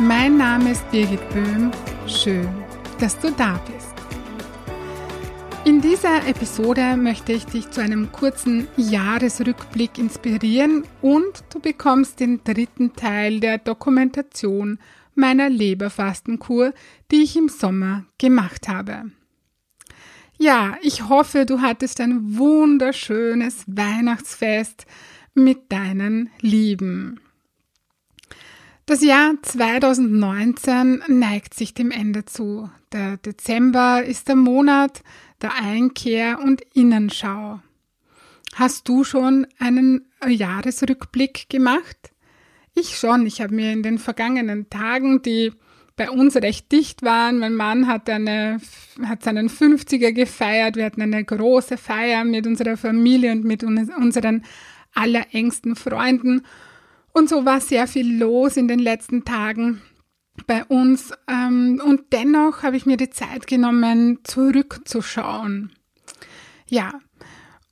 Mein Name ist Birgit Böhm. Schön, dass du da bist. In dieser Episode möchte ich dich zu einem kurzen Jahresrückblick inspirieren und du bekommst den dritten Teil der Dokumentation meiner Leberfastenkur, die ich im Sommer gemacht habe. Ja, ich hoffe, du hattest ein wunderschönes Weihnachtsfest mit deinen Lieben. Das Jahr 2019 neigt sich dem Ende zu. Der Dezember ist der Monat der Einkehr und Innenschau. Hast du schon einen Jahresrückblick gemacht? Ich schon. Ich habe mir in den vergangenen Tagen, die bei uns recht dicht waren, mein Mann hat, eine, hat seinen 50er gefeiert. Wir hatten eine große Feier mit unserer Familie und mit unseren allerengsten Freunden. Und so war sehr viel los in den letzten Tagen bei uns. Ähm, und dennoch habe ich mir die Zeit genommen, zurückzuschauen. Ja,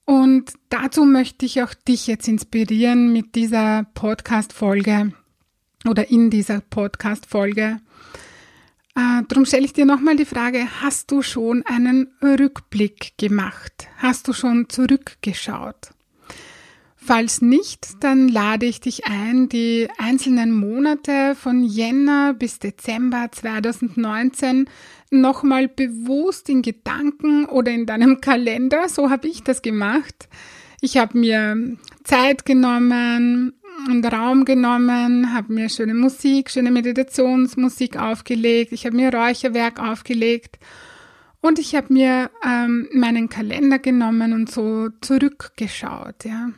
und dazu möchte ich auch dich jetzt inspirieren mit dieser Podcast-Folge oder in dieser Podcast-Folge. Äh, darum stelle ich dir nochmal die Frage, hast du schon einen Rückblick gemacht? Hast du schon zurückgeschaut? Falls nicht, dann lade ich dich ein, die einzelnen Monate von Jänner bis Dezember 2019 nochmal bewusst in Gedanken oder in deinem Kalender, so habe ich das gemacht. Ich habe mir Zeit genommen und Raum genommen, habe mir schöne Musik, schöne Meditationsmusik aufgelegt, ich habe mir Räucherwerk aufgelegt und ich habe mir ähm, meinen Kalender genommen und so zurückgeschaut, ja.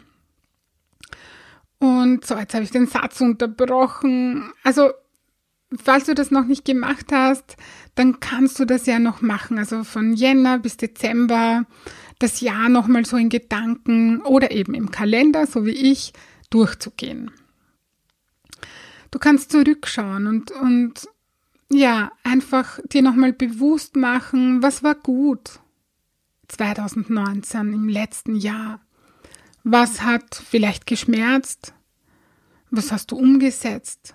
Und so, jetzt habe ich den Satz unterbrochen. Also, falls du das noch nicht gemacht hast, dann kannst du das ja noch machen. Also von Jänner bis Dezember das Jahr nochmal so in Gedanken oder eben im Kalender, so wie ich, durchzugehen. Du kannst zurückschauen und, und ja, einfach dir nochmal bewusst machen, was war gut 2019 im letzten Jahr. Was hat vielleicht geschmerzt? Was hast du umgesetzt?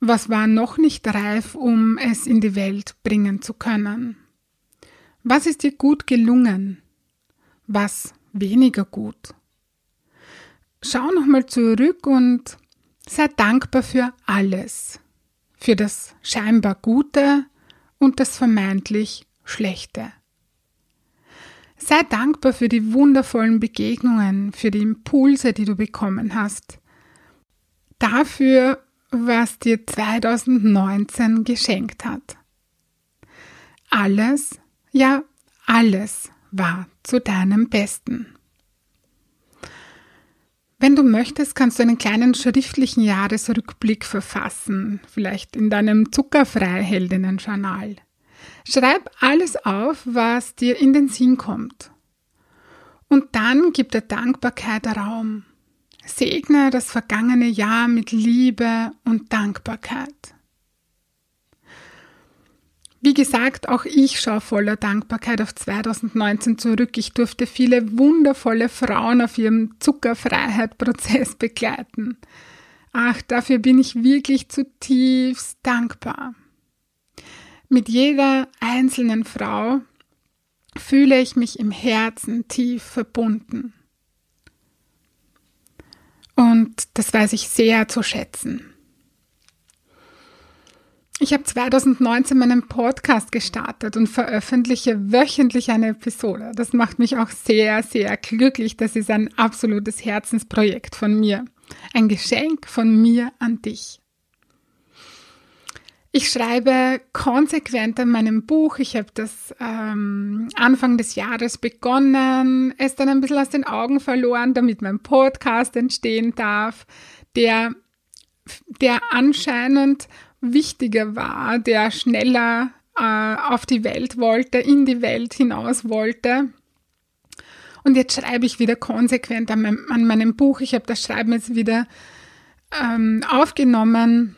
Was war noch nicht reif, um es in die Welt bringen zu können? Was ist dir gut gelungen? Was weniger gut? Schau nochmal zurück und sei dankbar für alles, für das scheinbar Gute und das vermeintlich Schlechte. Sei dankbar für die wundervollen Begegnungen, für die Impulse, die du bekommen hast, dafür, was dir 2019 geschenkt hat. Alles, ja, alles war zu deinem Besten. Wenn du möchtest, kannst du einen kleinen schriftlichen Jahresrückblick verfassen, vielleicht in deinem Zuckerfreiheldinnen-Journal. Schreib alles auf, was dir in den Sinn kommt. Und dann gib der Dankbarkeit Raum. Segne das vergangene Jahr mit Liebe und Dankbarkeit. Wie gesagt, auch ich schaue voller Dankbarkeit auf 2019 zurück. Ich durfte viele wundervolle Frauen auf ihrem Zuckerfreiheit-Prozess begleiten. Ach, dafür bin ich wirklich zutiefst dankbar. Mit jeder einzelnen Frau fühle ich mich im Herzen tief verbunden. Und das weiß ich sehr zu schätzen. Ich habe 2019 meinen Podcast gestartet und veröffentliche wöchentlich eine Episode. Das macht mich auch sehr, sehr glücklich. Das ist ein absolutes Herzensprojekt von mir. Ein Geschenk von mir an dich. Ich schreibe konsequent an meinem Buch. Ich habe das ähm, Anfang des Jahres begonnen, es dann ein bisschen aus den Augen verloren, damit mein Podcast entstehen darf, der, der anscheinend wichtiger war, der schneller äh, auf die Welt wollte, in die Welt hinaus wollte. Und jetzt schreibe ich wieder konsequent an meinem, an meinem Buch. Ich habe das Schreiben jetzt wieder ähm, aufgenommen.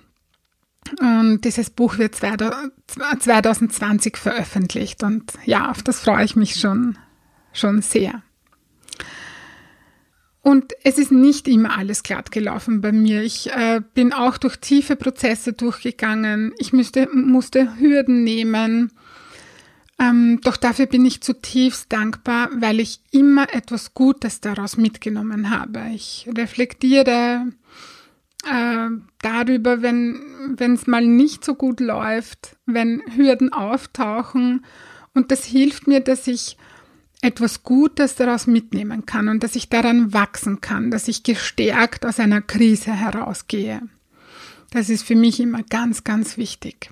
Und dieses Buch wird 2020 veröffentlicht. Und ja, auf das freue ich mich schon, schon sehr. Und es ist nicht immer alles glatt gelaufen bei mir. Ich äh, bin auch durch tiefe Prozesse durchgegangen. Ich müsste, musste Hürden nehmen. Ähm, doch dafür bin ich zutiefst dankbar, weil ich immer etwas Gutes daraus mitgenommen habe. Ich reflektiere äh, darüber, wenn es mal nicht so gut läuft, wenn Hürden auftauchen. Und das hilft mir, dass ich etwas Gutes daraus mitnehmen kann und dass ich daran wachsen kann, dass ich gestärkt aus einer Krise herausgehe. Das ist für mich immer ganz, ganz wichtig.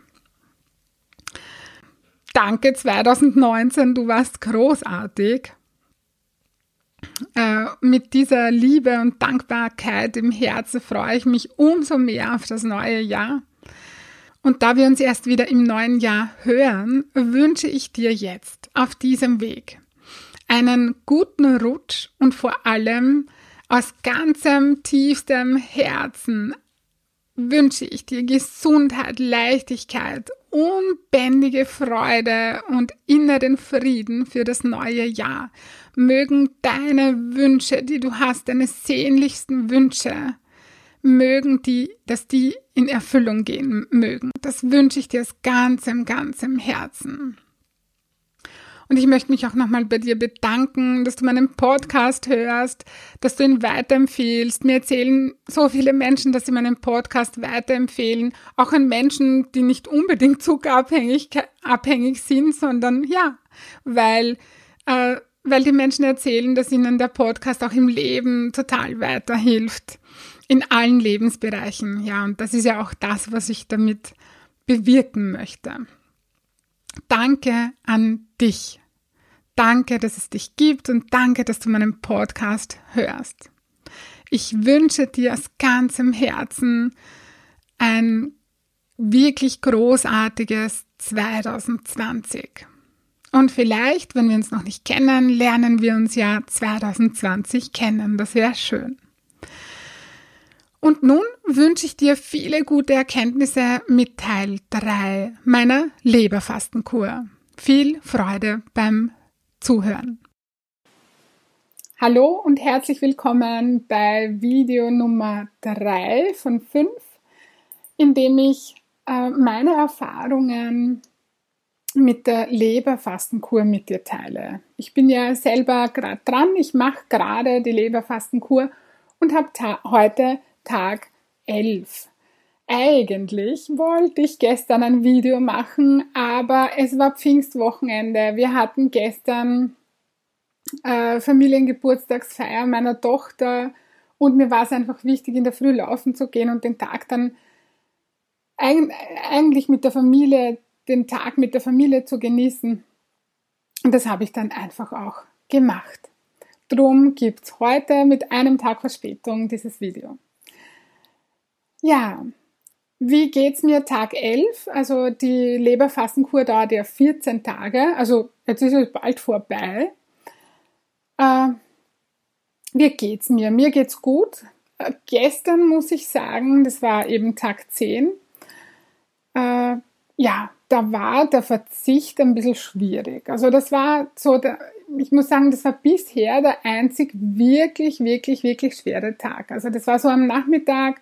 Danke 2019, du warst großartig. Äh, mit dieser Liebe und Dankbarkeit im Herzen freue ich mich umso mehr auf das neue Jahr. Und da wir uns erst wieder im neuen Jahr hören, wünsche ich dir jetzt auf diesem Weg einen guten Rutsch und vor allem aus ganzem tiefstem Herzen wünsche ich dir Gesundheit, Leichtigkeit, unbändige Freude und inneren Frieden für das neue Jahr. Mögen deine Wünsche, die du hast, deine sehnlichsten Wünsche, mögen die, dass die in Erfüllung gehen mögen. Das wünsche ich dir aus ganzem, ganzem Herzen. Und ich möchte mich auch nochmal bei dir bedanken, dass du meinen Podcast hörst, dass du ihn weiterempfehlst. Mir erzählen so viele Menschen, dass sie meinen Podcast weiterempfehlen. Auch an Menschen, die nicht unbedingt zuckerabhängig abhängig sind, sondern ja, weil, äh, weil die Menschen erzählen, dass ihnen der Podcast auch im Leben total weiterhilft. In allen Lebensbereichen. Ja, und das ist ja auch das, was ich damit bewirken möchte. Danke an dich. Danke, dass es dich gibt und danke, dass du meinen Podcast hörst. Ich wünsche dir aus ganzem Herzen ein wirklich großartiges 2020. Und vielleicht, wenn wir uns noch nicht kennen, lernen wir uns ja 2020 kennen. Das wäre schön. Und nun wünsche ich dir viele gute Erkenntnisse mit Teil 3 meiner Leberfastenkur. Viel Freude beim Zuhören. Hallo und herzlich willkommen bei Video Nummer 3 von 5, in dem ich äh, meine Erfahrungen mit der Leberfastenkur mit dir teile. Ich bin ja selber gerade dran, ich mache gerade die Leberfastenkur und habe heute Tag 11. Eigentlich wollte ich gestern ein Video machen, aber es war Pfingstwochenende. Wir hatten gestern äh, Familiengeburtstagsfeier meiner Tochter und mir war es einfach wichtig, in der Früh laufen zu gehen und den Tag dann eigentlich mit der Familie, den Tag mit der Familie zu genießen. Und das habe ich dann einfach auch gemacht. Drum gibt es heute mit einem Tag Verspätung dieses Video. Ja, wie geht's mir Tag 11? Also die Leberfastenkur dauert ja 14 Tage, also jetzt ist es bald vorbei. Äh, wie geht's mir? Mir geht's gut. Äh, gestern muss ich sagen, das war eben Tag 10. Äh, ja, da war der Verzicht ein bisschen schwierig. Also das war so, der, ich muss sagen, das war bisher der einzig wirklich, wirklich, wirklich schwere Tag. Also das war so am Nachmittag,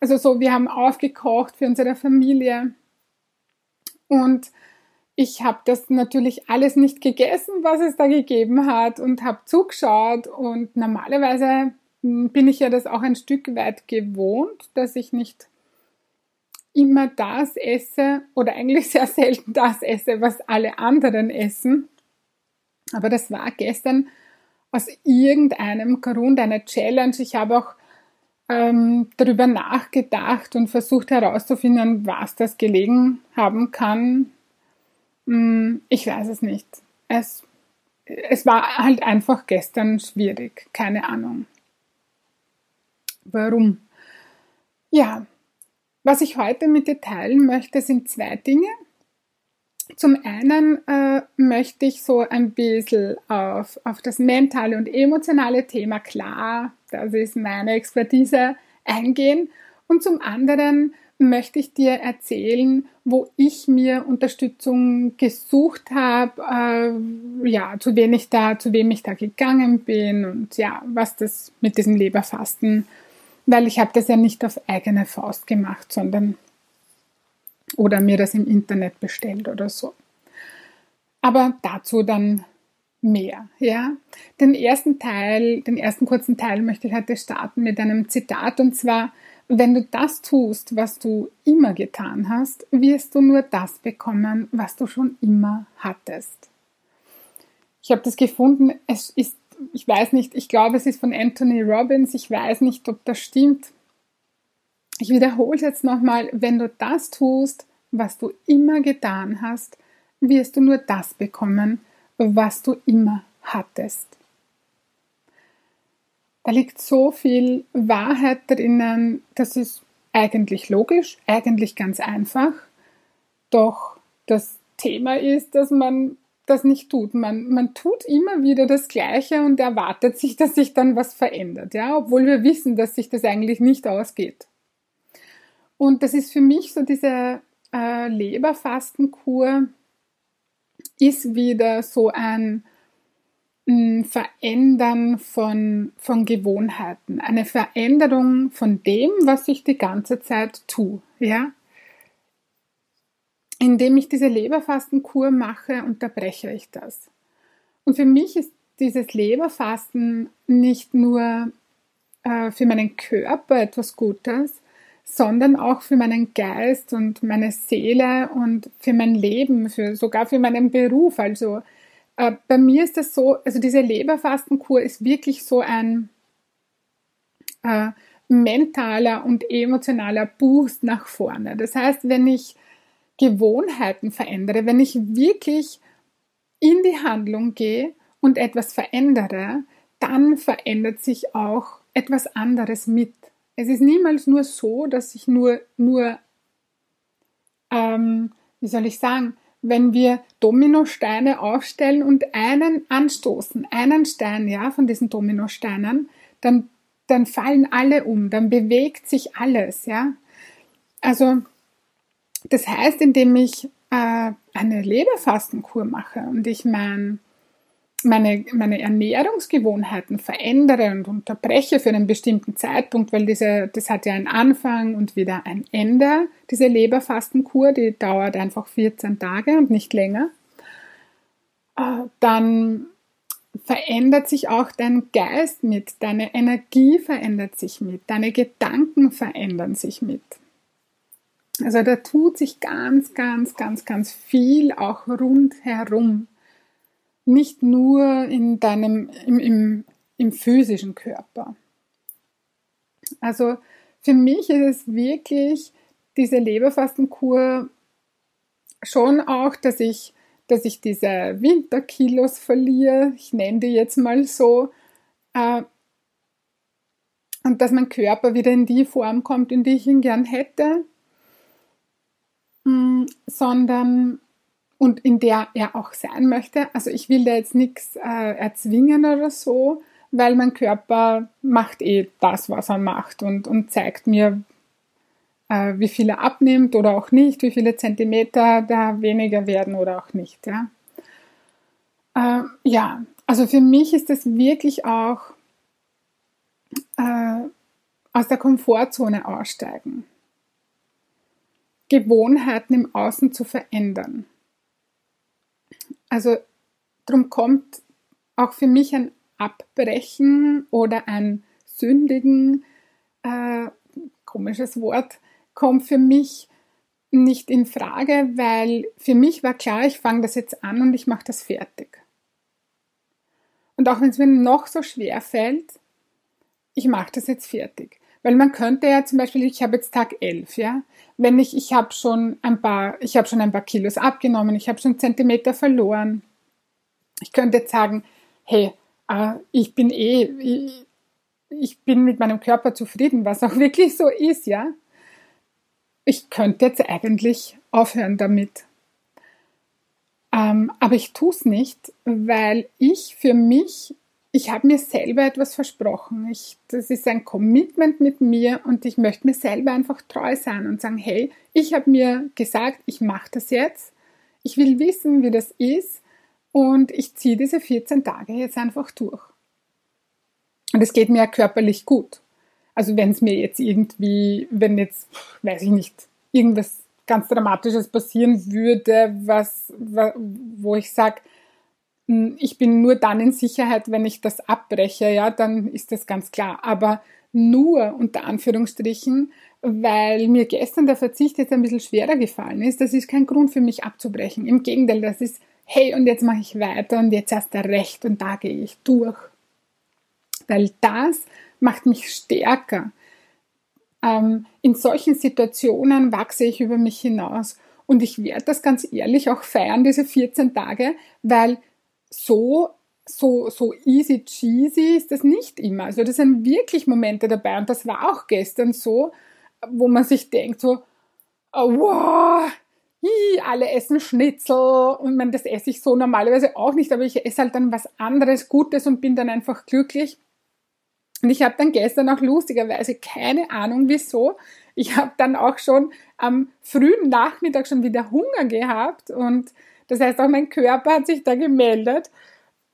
also so, wir haben aufgekocht für unsere Familie und ich habe das natürlich alles nicht gegessen, was es da gegeben hat und habe zugeschaut und normalerweise hm, bin ich ja das auch ein Stück weit gewohnt, dass ich nicht immer das esse oder eigentlich sehr selten das esse, was alle anderen essen. Aber das war gestern aus irgendeinem Grund eine Challenge. Ich habe auch ähm, darüber nachgedacht und versucht herauszufinden, was das gelegen haben kann. Hm, ich weiß es nicht. Es, es war halt einfach gestern schwierig. Keine Ahnung. Warum? Ja, Was ich heute mit dir teilen möchte, sind zwei Dinge. Zum einen äh, möchte ich so ein bisschen auf, auf das mentale und emotionale Thema, klar, das ist meine Expertise, eingehen. Und zum anderen möchte ich dir erzählen, wo ich mir Unterstützung gesucht habe, äh, ja, zu wem ich da, zu wem ich da gegangen bin und ja, was das mit diesem Leberfasten, weil ich habe das ja nicht auf eigene Faust gemacht, sondern oder mir das im Internet bestellt oder so. Aber dazu dann mehr, ja. Den ersten Teil, den ersten kurzen Teil möchte ich heute starten mit einem Zitat und zwar wenn du das tust, was du immer getan hast, wirst du nur das bekommen, was du schon immer hattest. Ich habe das gefunden, es ist, ich weiß nicht, ich glaube, es ist von Anthony Robbins, ich weiß nicht, ob das stimmt. Ich wiederhole es jetzt nochmal, wenn du das tust, was du immer getan hast, wirst du nur das bekommen, was du immer hattest. Da liegt so viel Wahrheit drinnen, das ist eigentlich logisch, eigentlich ganz einfach. Doch das Thema ist, dass man das nicht tut. Man, man tut immer wieder das Gleiche und erwartet sich, dass sich dann was verändert, ja, obwohl wir wissen, dass sich das eigentlich nicht ausgeht. Und das ist für mich so diese äh, Leberfastenkur ist wieder so ein Verändern von, von Gewohnheiten, eine Veränderung von dem, was ich die ganze Zeit tue, ja. Indem ich diese Leberfastenkur mache, unterbreche ich das. Und für mich ist dieses Leberfasten nicht nur äh, für meinen Körper etwas Gutes, sondern auch für meinen Geist und meine Seele und für mein Leben, für, sogar für meinen Beruf. Also äh, bei mir ist das so, also diese Leberfastenkur ist wirklich so ein äh, mentaler und emotionaler Boost nach vorne. Das heißt, wenn ich Gewohnheiten verändere, wenn ich wirklich in die Handlung gehe und etwas verändere, dann verändert sich auch etwas anderes mit. Es ist niemals nur so, dass ich nur, nur ähm, wie soll ich sagen, wenn wir Dominosteine aufstellen und einen anstoßen, einen Stein, ja, von diesen Dominosteinen, dann, dann fallen alle um, dann bewegt sich alles, ja. Also, das heißt, indem ich äh, eine Leberfastenkur mache und ich mein meine, meine Ernährungsgewohnheiten verändere und unterbreche für einen bestimmten Zeitpunkt, weil diese, das hat ja einen Anfang und wieder ein Ende, diese Leberfastenkur, die dauert einfach 14 Tage und nicht länger, äh, dann verändert sich auch dein Geist mit, deine Energie verändert sich mit, deine Gedanken verändern sich mit. Also da tut sich ganz, ganz, ganz, ganz viel auch rundherum nicht nur in deinem, im, im, im physischen Körper. Also für mich ist es wirklich diese Leberfastenkur schon auch, dass ich, dass ich diese Winterkilos verliere, ich nenne die jetzt mal so, äh, und dass mein Körper wieder in die Form kommt, in die ich ihn gern hätte, mh, mm, sondern und in der er auch sein möchte. Also ich will da jetzt nichts äh, erzwingen oder so, weil mein Körper macht eh das, was er macht und, und zeigt mir, äh, wie viel er abnimmt oder auch nicht, wie viele Zentimeter da weniger werden oder auch nicht. Ja, äh, ja also für mich ist es wirklich auch äh, aus der Komfortzone aussteigen. Gewohnheiten im Außen zu verändern. Also darum kommt auch für mich ein Abbrechen oder ein Sündigen, äh, komisches Wort, kommt für mich nicht in Frage, weil für mich war klar, ich fange das jetzt an und ich mache das fertig. Und auch wenn es mir noch so schwer fällt, ich mache das jetzt fertig. Weil man könnte ja zum Beispiel, ich habe jetzt Tag 11, ja, wenn ich, ich habe schon ein paar, ich habe schon ein paar Kilos abgenommen, ich habe schon Zentimeter verloren. Ich könnte jetzt sagen, hey, äh, ich bin eh, ich, ich bin mit meinem Körper zufrieden, was auch wirklich so ist, ja. ich könnte jetzt eigentlich aufhören damit. Ähm, aber ich tue es nicht, weil ich für mich, ich habe mir selber etwas versprochen. Ich, das ist ein Commitment mit mir und ich möchte mir selber einfach treu sein und sagen, hey, ich habe mir gesagt, ich mache das jetzt. Ich will wissen, wie das ist und ich ziehe diese 14 Tage jetzt einfach durch. Und es geht mir ja körperlich gut. Also wenn es mir jetzt irgendwie, wenn jetzt, weiß ich nicht, irgendwas ganz Dramatisches passieren würde, was, wo ich sage, ich bin nur dann in Sicherheit, wenn ich das abbreche, ja, dann ist das ganz klar. Aber nur unter Anführungsstrichen, weil mir gestern der Verzicht jetzt ein bisschen schwerer gefallen ist, das ist kein Grund für mich abzubrechen. Im Gegenteil, das ist, hey, und jetzt mache ich weiter und jetzt erst der Recht und da gehe ich durch. Weil das macht mich stärker. Ähm, in solchen Situationen wachse ich über mich hinaus. Und ich werde das ganz ehrlich auch feiern, diese 14 Tage, weil so, so, so easy cheesy ist das nicht immer. Also das sind wirklich Momente dabei. Und das war auch gestern so, wo man sich denkt so, oh, wow, alle essen Schnitzel und man, das esse ich so normalerweise auch nicht, aber ich esse halt dann was anderes Gutes und bin dann einfach glücklich. Und ich habe dann gestern auch lustigerweise keine Ahnung wieso. Ich habe dann auch schon am frühen Nachmittag schon wieder Hunger gehabt und das heißt auch mein Körper hat sich da gemeldet,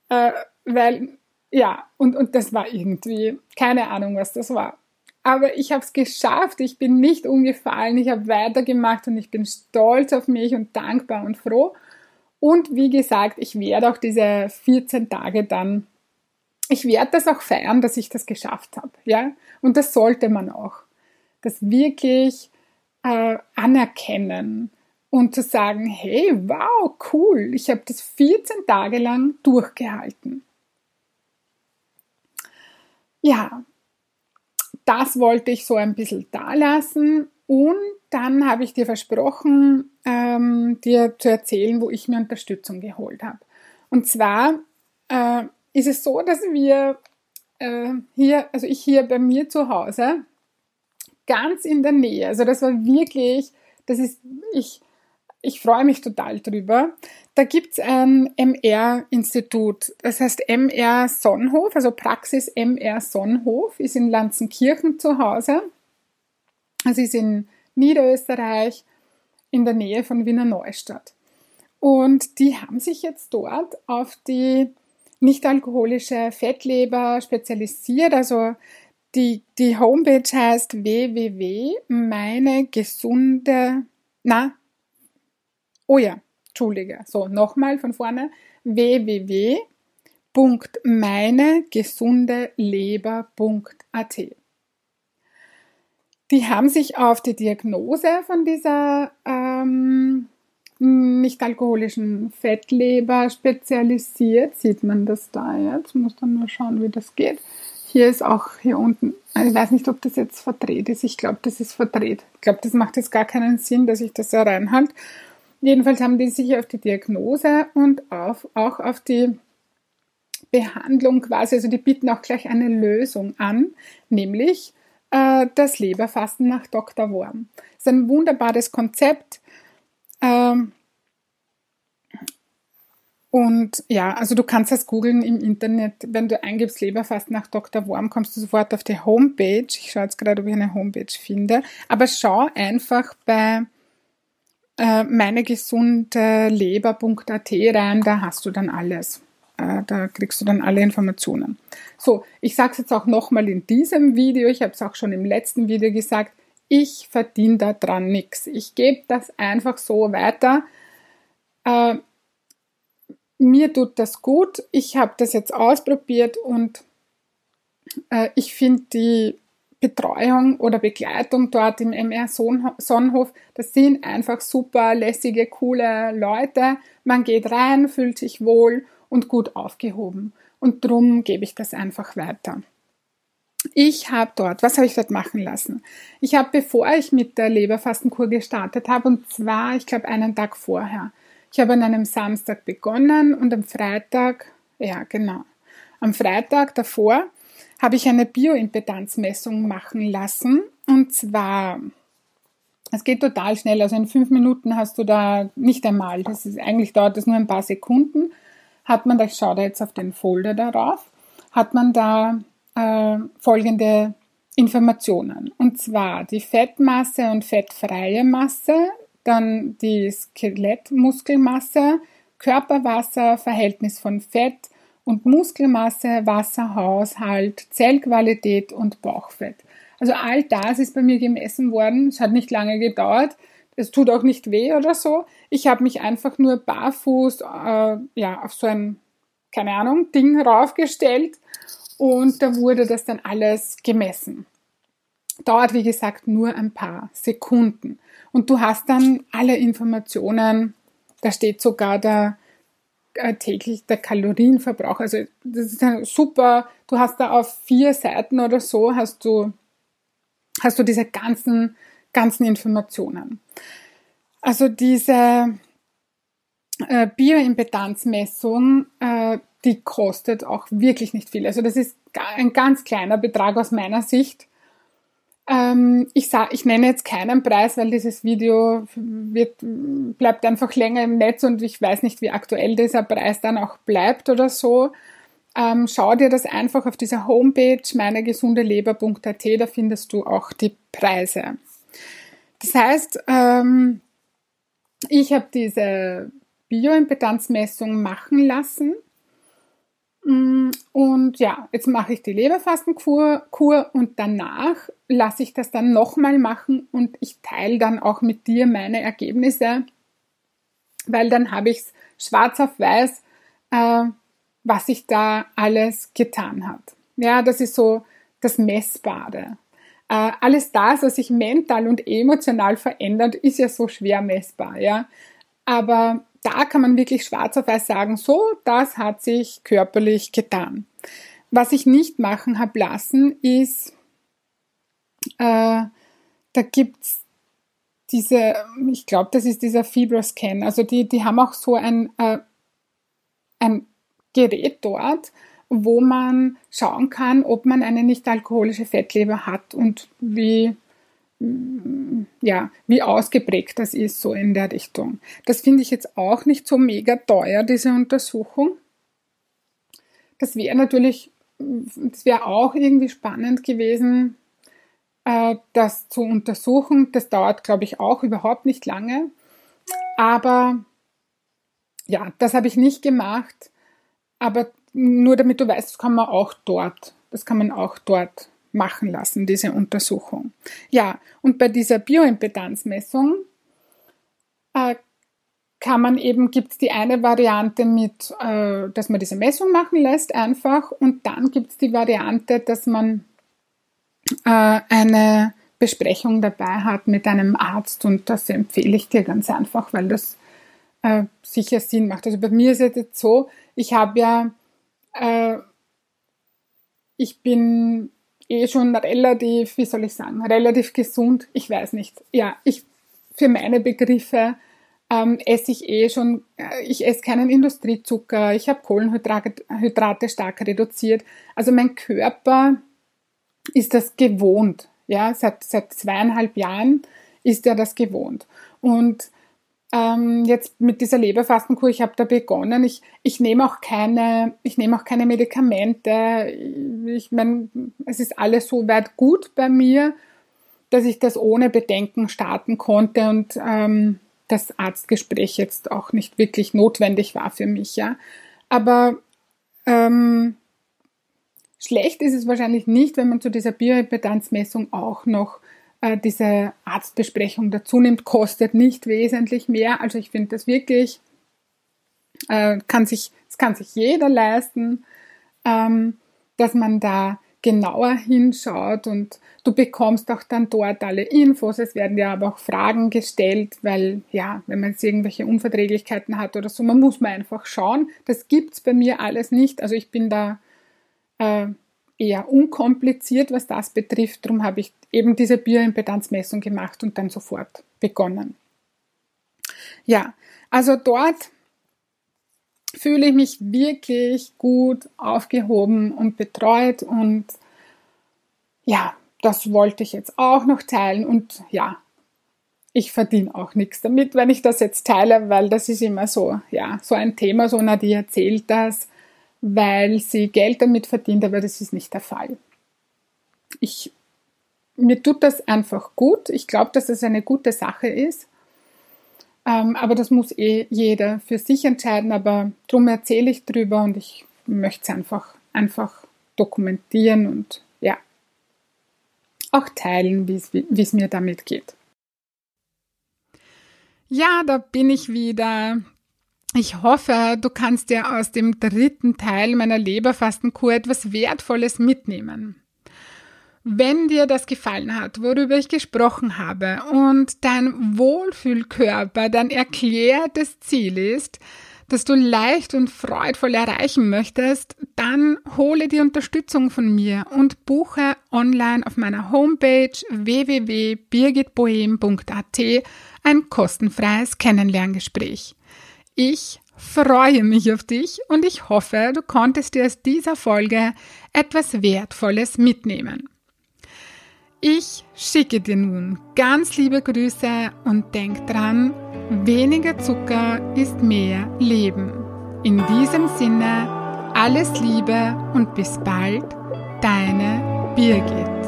äh, weil ja und und das war irgendwie keine Ahnung was das war. Aber ich habe es geschafft. Ich bin nicht umgefallen. Ich habe weitergemacht und ich bin stolz auf mich und dankbar und froh. Und wie gesagt, ich werde auch diese 14 Tage dann ich werde das auch feiern, dass ich das geschafft habe. Ja? Und das sollte man auch. Das wirklich äh, anerkennen und zu sagen, hey, wow, cool, ich habe das 14 Tage lang durchgehalten. Ja, das wollte ich so ein bisschen da lassen und dann habe ich dir versprochen, ähm, dir zu erzählen, wo ich mir Unterstützung geholt habe. Und zwar äh, ist es so, dass wir äh, hier, also ich hier bei mir zu Hause, ganz in der Nähe, also das war wirklich, das ist, ich, ich freue mich total drüber. Da gibt's ein MR-Institut, das heißt MR Sonnenhof, also Praxis MR Sonnenhof, ist in Lanzenkirchen zu Hause. Also ist in Niederösterreich in der Nähe von Wiener Neustadt. Und die haben sich jetzt dort auf die nicht-alkoholische Fettleber spezialisiert. Also die, die Homepage heißt www.meinegesunde, na, oh ja, Entschuldige, so nochmal von vorne, www.meinegesundeleber.at. Die haben sich auf die Diagnose von dieser ähm, nicht alkoholischen Fettleber spezialisiert. Sieht man das da jetzt? Muss dann nur schauen, wie das geht. Hier ist auch hier unten, ich weiß nicht, ob das jetzt verdreht ist. Ich glaube, das ist verdreht. Ich glaube, das macht jetzt gar keinen Sinn, dass ich das da reinhalte. Jedenfalls haben die sich auf die Diagnose und auf, auch auf die Behandlung quasi, also die bieten auch gleich eine Lösung an, nämlich äh, das Leberfasten nach Dr. Worm. Das ist ein wunderbares Konzept ähm, und ja, also du kannst das googeln im Internet. Wenn du eingibst Leberfasten nach Dr. Worm, kommst du sofort auf die Homepage. Ich schaue jetzt gerade, ob ich eine Homepage finde. Aber schau einfach bei äh, meinegesundeleber.at rein, da hast du dann alles. Äh, da kriegst du dann alle Informationen. So, ich sage es jetzt auch nochmal in diesem Video. Ich habe es auch schon im letzten Video gesagt ich verdiene da dran nichts. Ich gebe das einfach so weiter. Äh, mir tut das gut. Ich habe das jetzt ausprobiert und äh, ich finde die Betreuung oder Begleitung dort im MR Sonnenhof, das sind einfach super lässige, coole Leute. Man geht rein, fühlt sich wohl und gut aufgehoben. Und drum gebe ich das einfach weiter. Ich habe dort, was habe ich dort machen lassen? Ich habe, bevor ich mit der Leberfastenkur gestartet habe, und zwar, ich glaube, einen Tag vorher. Ich habe an einem Samstag begonnen und am Freitag, ja genau, am Freitag davor habe ich eine Bioimpedanzmessung machen lassen. Und zwar Es geht total schnell. Also in fünf Minuten hast du da nicht einmal. Das ist eigentlich dauert das nur ein paar Sekunden. Hat man da, ich schaue da jetzt auf den Folder darauf, hat man da äh, folgende Informationen. Und zwar die Fettmasse und fettfreie Masse, dann die Skelettmuskelmasse, Körperwasser, Verhältnis von Fett und Muskelmasse, Wasserhaushalt, Zellqualität und Bauchfett. Also all das ist bei mir gemessen worden. Es hat nicht lange gedauert. Es tut auch nicht weh oder so. Ich habe mich einfach nur barfuß äh, ja, auf so ein, keine Ahnung, Ding raufgestellt und da wurde das dann alles gemessen. Dauert, wie gesagt, nur ein paar Sekunden. Und du hast dann alle Informationen, da steht sogar der täglich der Kalorienverbrauch. Also das ist super. Du hast da auf vier Seiten oder so hast du hast du diese ganzen, ganzen Informationen. Also diese äh, Bioimpedanzmessung, äh, die kostet auch wirklich nicht viel. Also das ist ein ganz kleiner Betrag aus meiner Sicht. Ähm, ich, sag, ich nenne jetzt keinen Preis, weil dieses Video wird, bleibt einfach länger im Netz und ich weiß nicht, wie aktuell dieser Preis dann auch bleibt oder so. Ähm, schau dir das einfach auf dieser Homepage meinegesundeleber.at, da findest du auch die Preise. Das heißt, ähm, ich habe diese Bioimpedanzmessung machen lassen. Mm, und ja, jetzt mache ich die Leberfastenkur Kur und danach lasse ich das dann nochmal machen und ich teile dann auch mit dir meine Ergebnisse, weil dann habe ich es schwarz auf weiß, äh, was sich da alles getan hat. Ja, das ist so das Messbare. Äh, alles das, was sich mental und emotional verändert, ist ja so schwer messbar, ja. Aber da kann man wirklich schwarz auf weiß sagen, so, das hat sich körperlich getan. Was ich nicht machen habe lassen, ist, äh, da gibt's diese, ich glaube, das ist dieser Fibroscan. Also die, die haben auch so ein, äh, ein Gerät dort, wo man schauen kann, ob man eine nicht alkoholische Fettleber hat und wie, ja, wie ausgeprägt das ist, so in der Richtung. Das finde ich jetzt auch nicht so mega teuer, diese Untersuchung. Das wäre natürlich, das wäre auch irgendwie spannend gewesen, äh, das zu untersuchen. Das dauert, glaube ich, auch überhaupt nicht lange. Aber ja, das habe ich nicht gemacht. Aber nur damit du weißt, das kann man auch dort, das kann man auch dort machen lassen, diese Untersuchung. Ja, und bei dieser Bioimpedanzmessung äh, kann man eben, gibt es die eine Variante mit, äh, dass man diese Messung machen lässt einfach und dann gibt es die Variante, dass man äh, eine Besprechung dabei hat mit einem Arzt und das empfehle ich dir ganz einfach, weil das äh, sicher Sinn macht. Also bei mir ist es jetzt so, ich habe ja, äh, ich bin eh schon relativ, wie soll ich sagen, relativ gesund. Ich weiß nicht. Ja, ich, für meine Begriffe ähm, esse ich eh schon, äh, ich esse keinen Industriezucker, ich habe Kohlenhydrate stark reduziert. Also mein Körper ist das gewohnt. Ja, seit, seit zweieinhalb Jahren ist er das gewohnt. Und ähm, jetzt mit dieser Leberfastenkur, ich habe da begonnen. Ich, ich nehme auch keine, ich nehme auch keine Medikamente. Ich meine, es ist alles so weit gut bei mir, dass ich das ohne Bedenken starten konnte und ähm, das Arztgespräch jetzt auch nicht wirklich notwendig war für mich, ja. Aber ähm, schlecht ist es wahrscheinlich nicht, wenn man zu dieser Bioimpedanzmessung auch noch äh, diese Arztbesprechung dazu nimmt, kostet nicht wesentlich mehr. Also ich finde das wirklich, äh, kann sich, das kann sich jeder leisten, ähm, dass man da genauer hinschaut und du bekommst auch dann dort alle Infos. Es werden ja aber auch Fragen gestellt, weil ja, wenn man jetzt irgendwelche Unverträglichkeiten hat oder so, man muss mal einfach schauen. Das gibt's bei mir alles nicht. Also ich bin da äh, eher unkompliziert, was das betrifft. Darum habe ich eben diese Bioimpedanzmessung gemacht und dann sofort begonnen. Ja, also dort fühle ich mich wirklich gut aufgehoben und betreut und ja, das wollte ich jetzt auch noch teilen und ja, ich verdiene auch nichts damit, wenn ich das jetzt teile, weil das ist immer so, ja, so ein Thema, so na, die erzählt das, weil sie Geld damit verdient, aber das ist nicht der Fall. Ich, mir tut das einfach gut. Ich glaube, dass es eine gute Sache ist. Ähm, aber das muss eh jeder für sich entscheiden. Aber darum erzähle ich drüber und ich möchte es einfach, einfach dokumentieren und ja, auch teilen, wie es mir damit geht. Ja, da bin ich wieder. Ich hoffe, du kannst dir aus dem dritten Teil meiner Leberfastenkur etwas Wertvolles mitnehmen. Wenn dir das gefallen hat, worüber ich gesprochen habe und dein Wohlfühlkörper dein erklärtes Ziel ist, das du leicht und freudvoll erreichen möchtest, dann hole die Unterstützung von mir und buche online auf meiner Homepage www.birgitbohem.at ein kostenfreies Kennenlerngespräch. Ich freue mich auf dich und ich hoffe, du konntest dir aus dieser Folge etwas Wertvolles mitnehmen. Ich schicke dir nun ganz liebe Grüße und denk dran, weniger Zucker ist mehr Leben. In diesem Sinne, alles Liebe und bis bald, deine Birgit.